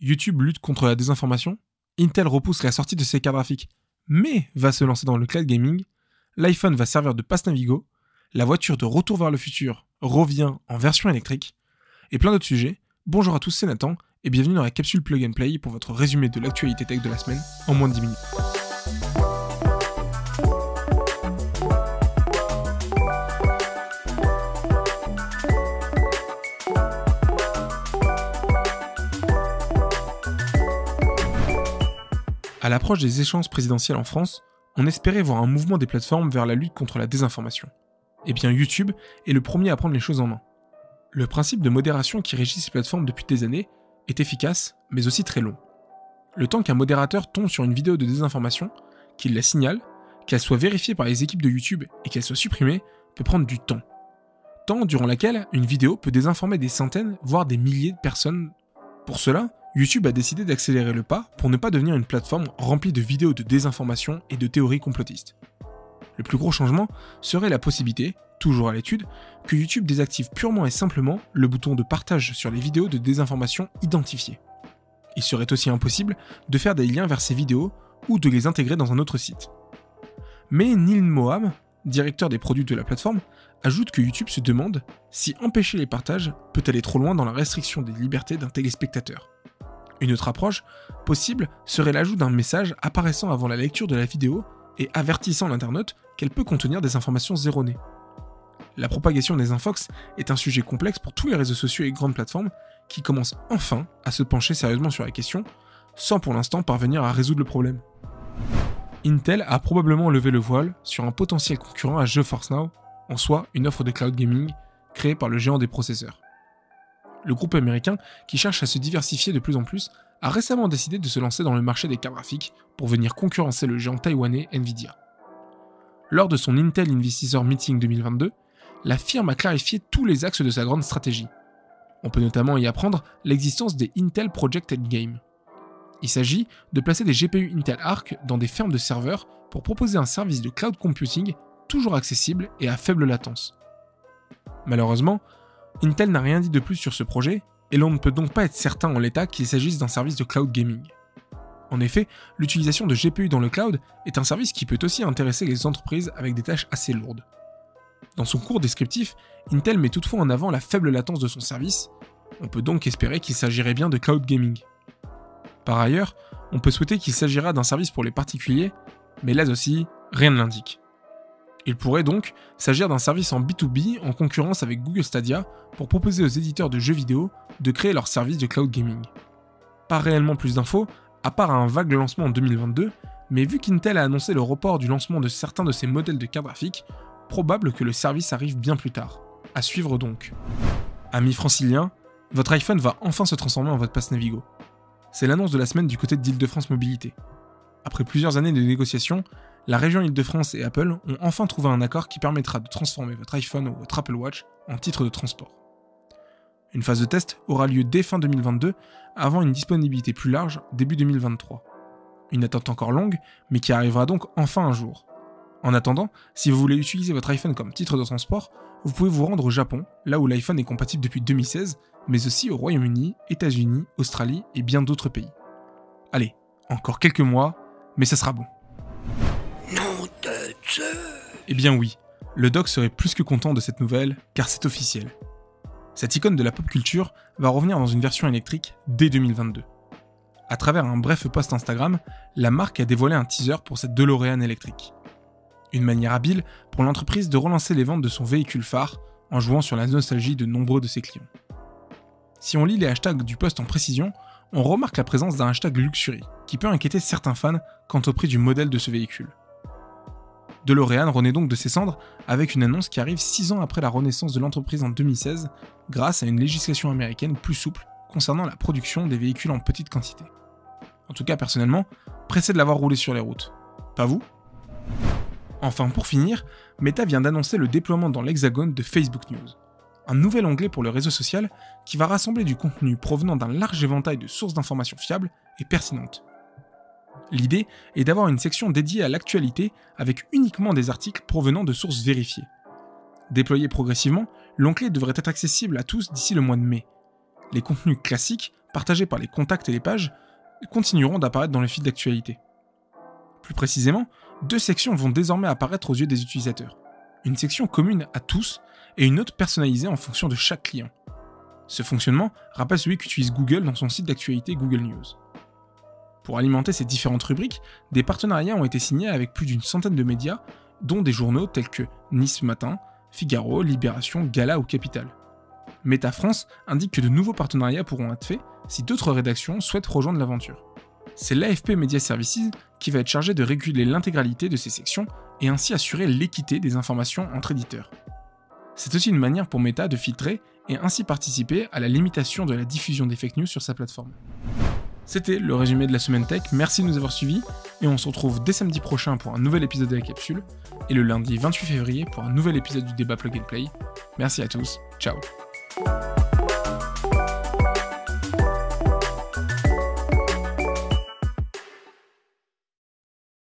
YouTube lutte contre la désinformation, Intel repousse la sortie de ses cartes graphiques, mais va se lancer dans le cloud gaming, l'iPhone va servir de passe Navigo, la voiture de retour vers le futur revient en version électrique, et plein d'autres sujets. Bonjour à tous, c'est Nathan, et bienvenue dans la capsule Plug and Play pour votre résumé de l'actualité tech de la semaine en moins de 10 minutes. À l'approche des échéances présidentielles en France, on espérait voir un mouvement des plateformes vers la lutte contre la désinformation. Eh bien YouTube est le premier à prendre les choses en main. Le principe de modération qui régit ces plateformes depuis des années est efficace, mais aussi très long. Le temps qu'un modérateur tombe sur une vidéo de désinformation, qu'il la signale, qu'elle soit vérifiée par les équipes de YouTube et qu'elle soit supprimée, peut prendre du temps. Temps durant lequel une vidéo peut désinformer des centaines, voire des milliers de personnes. Pour cela, YouTube a décidé d'accélérer le pas pour ne pas devenir une plateforme remplie de vidéos de désinformation et de théories complotistes. Le plus gros changement serait la possibilité, toujours à l'étude, que YouTube désactive purement et simplement le bouton de partage sur les vidéos de désinformation identifiées. Il serait aussi impossible de faire des liens vers ces vidéos ou de les intégrer dans un autre site. Mais Neil Moham, directeur des produits de la plateforme, ajoute que YouTube se demande si empêcher les partages peut aller trop loin dans la restriction des libertés d'un téléspectateur. Une autre approche possible serait l'ajout d'un message apparaissant avant la lecture de la vidéo et avertissant l'internaute qu'elle peut contenir des informations erronées. La propagation des infox est un sujet complexe pour tous les réseaux sociaux et grandes plateformes qui commencent enfin à se pencher sérieusement sur la question, sans pour l'instant parvenir à résoudre le problème. Intel a probablement levé le voile sur un potentiel concurrent à GeForce Now, en soi une offre de cloud gaming créée par le géant des processeurs le groupe américain, qui cherche à se diversifier de plus en plus, a récemment décidé de se lancer dans le marché des cartes graphiques pour venir concurrencer le géant taïwanais Nvidia. Lors de son Intel Investisseur Meeting 2022, la firme a clarifié tous les axes de sa grande stratégie. On peut notamment y apprendre l'existence des Intel Project Endgame. Il s'agit de placer des GPU Intel Arc dans des fermes de serveurs pour proposer un service de cloud computing toujours accessible et à faible latence. Malheureusement, Intel n'a rien dit de plus sur ce projet, et l'on ne peut donc pas être certain en l'état qu'il s'agisse d'un service de cloud gaming. En effet, l'utilisation de GPU dans le cloud est un service qui peut aussi intéresser les entreprises avec des tâches assez lourdes. Dans son cours descriptif, Intel met toutefois en avant la faible latence de son service, on peut donc espérer qu'il s'agirait bien de cloud gaming. Par ailleurs, on peut souhaiter qu'il s'agira d'un service pour les particuliers, mais là aussi, rien ne l'indique. Il pourrait donc s'agir d'un service en B2B en concurrence avec Google Stadia pour proposer aux éditeurs de jeux vidéo de créer leur service de cloud gaming. Pas réellement plus d'infos, à part un vague lancement en 2022, mais vu qu'Intel a annoncé le report du lancement de certains de ses modèles de cartes graphiques, probable que le service arrive bien plus tard. À suivre donc. Amis franciliens, votre iPhone va enfin se transformer en votre passe Navigo. C'est l'annonce de la semaine du côté d'Île-de-France Mobilité. Après plusieurs années de négociations, la région Île-de-France et Apple ont enfin trouvé un accord qui permettra de transformer votre iPhone ou votre Apple Watch en titre de transport. Une phase de test aura lieu dès fin 2022, avant une disponibilité plus large début 2023. Une attente encore longue, mais qui arrivera donc enfin un jour. En attendant, si vous voulez utiliser votre iPhone comme titre de transport, vous pouvez vous rendre au Japon, là où l'iPhone est compatible depuis 2016, mais aussi au Royaume-Uni, États-Unis, Australie et bien d'autres pays. Allez, encore quelques mois, mais ça sera bon. Eh bien oui, le doc serait plus que content de cette nouvelle, car c'est officiel. Cette icône de la pop culture va revenir dans une version électrique dès 2022. À travers un bref post Instagram, la marque a dévoilé un teaser pour cette DeLorean électrique. Une manière habile pour l'entreprise de relancer les ventes de son véhicule phare en jouant sur la nostalgie de nombreux de ses clients. Si on lit les hashtags du post en précision, on remarque la présence d'un hashtag luxury, qui peut inquiéter certains fans quant au prix du modèle de ce véhicule. DeLorean renaît donc de ses cendres avec une annonce qui arrive 6 ans après la renaissance de l'entreprise en 2016 grâce à une législation américaine plus souple concernant la production des véhicules en petite quantité. En tout cas personnellement, pressé de l'avoir roulé sur les routes. Pas vous? Enfin pour finir, Meta vient d'annoncer le déploiement dans l'Hexagone de Facebook News, un nouvel onglet pour le réseau social qui va rassembler du contenu provenant d'un large éventail de sources d'informations fiables et pertinentes. L'idée est d'avoir une section dédiée à l'actualité avec uniquement des articles provenant de sources vérifiées. Déployé progressivement, l'onglet devrait être accessible à tous d'ici le mois de mai. Les contenus classiques partagés par les contacts et les pages, continueront d'apparaître dans le feed d'actualité. Plus précisément, deux sections vont désormais apparaître aux yeux des utilisateurs. Une section commune à tous et une autre personnalisée en fonction de chaque client. Ce fonctionnement rappelle celui qu'utilise Google dans son site d'actualité Google News. Pour alimenter ces différentes rubriques, des partenariats ont été signés avec plus d'une centaine de médias, dont des journaux tels que Nice Matin, Figaro, Libération, Gala ou Capital. Meta France indique que de nouveaux partenariats pourront être faits si d'autres rédactions souhaitent rejoindre l'aventure. C'est l'AFP Media Services qui va être chargé de réguler l'intégralité de ces sections et ainsi assurer l'équité des informations entre éditeurs. C'est aussi une manière pour Meta de filtrer et ainsi participer à la limitation de la diffusion des fake news sur sa plateforme. C'était le résumé de la semaine tech, merci de nous avoir suivis. Et on se retrouve dès samedi prochain pour un nouvel épisode de la capsule. Et le lundi 28 février pour un nouvel épisode du débat Plug and Play. Merci à tous, ciao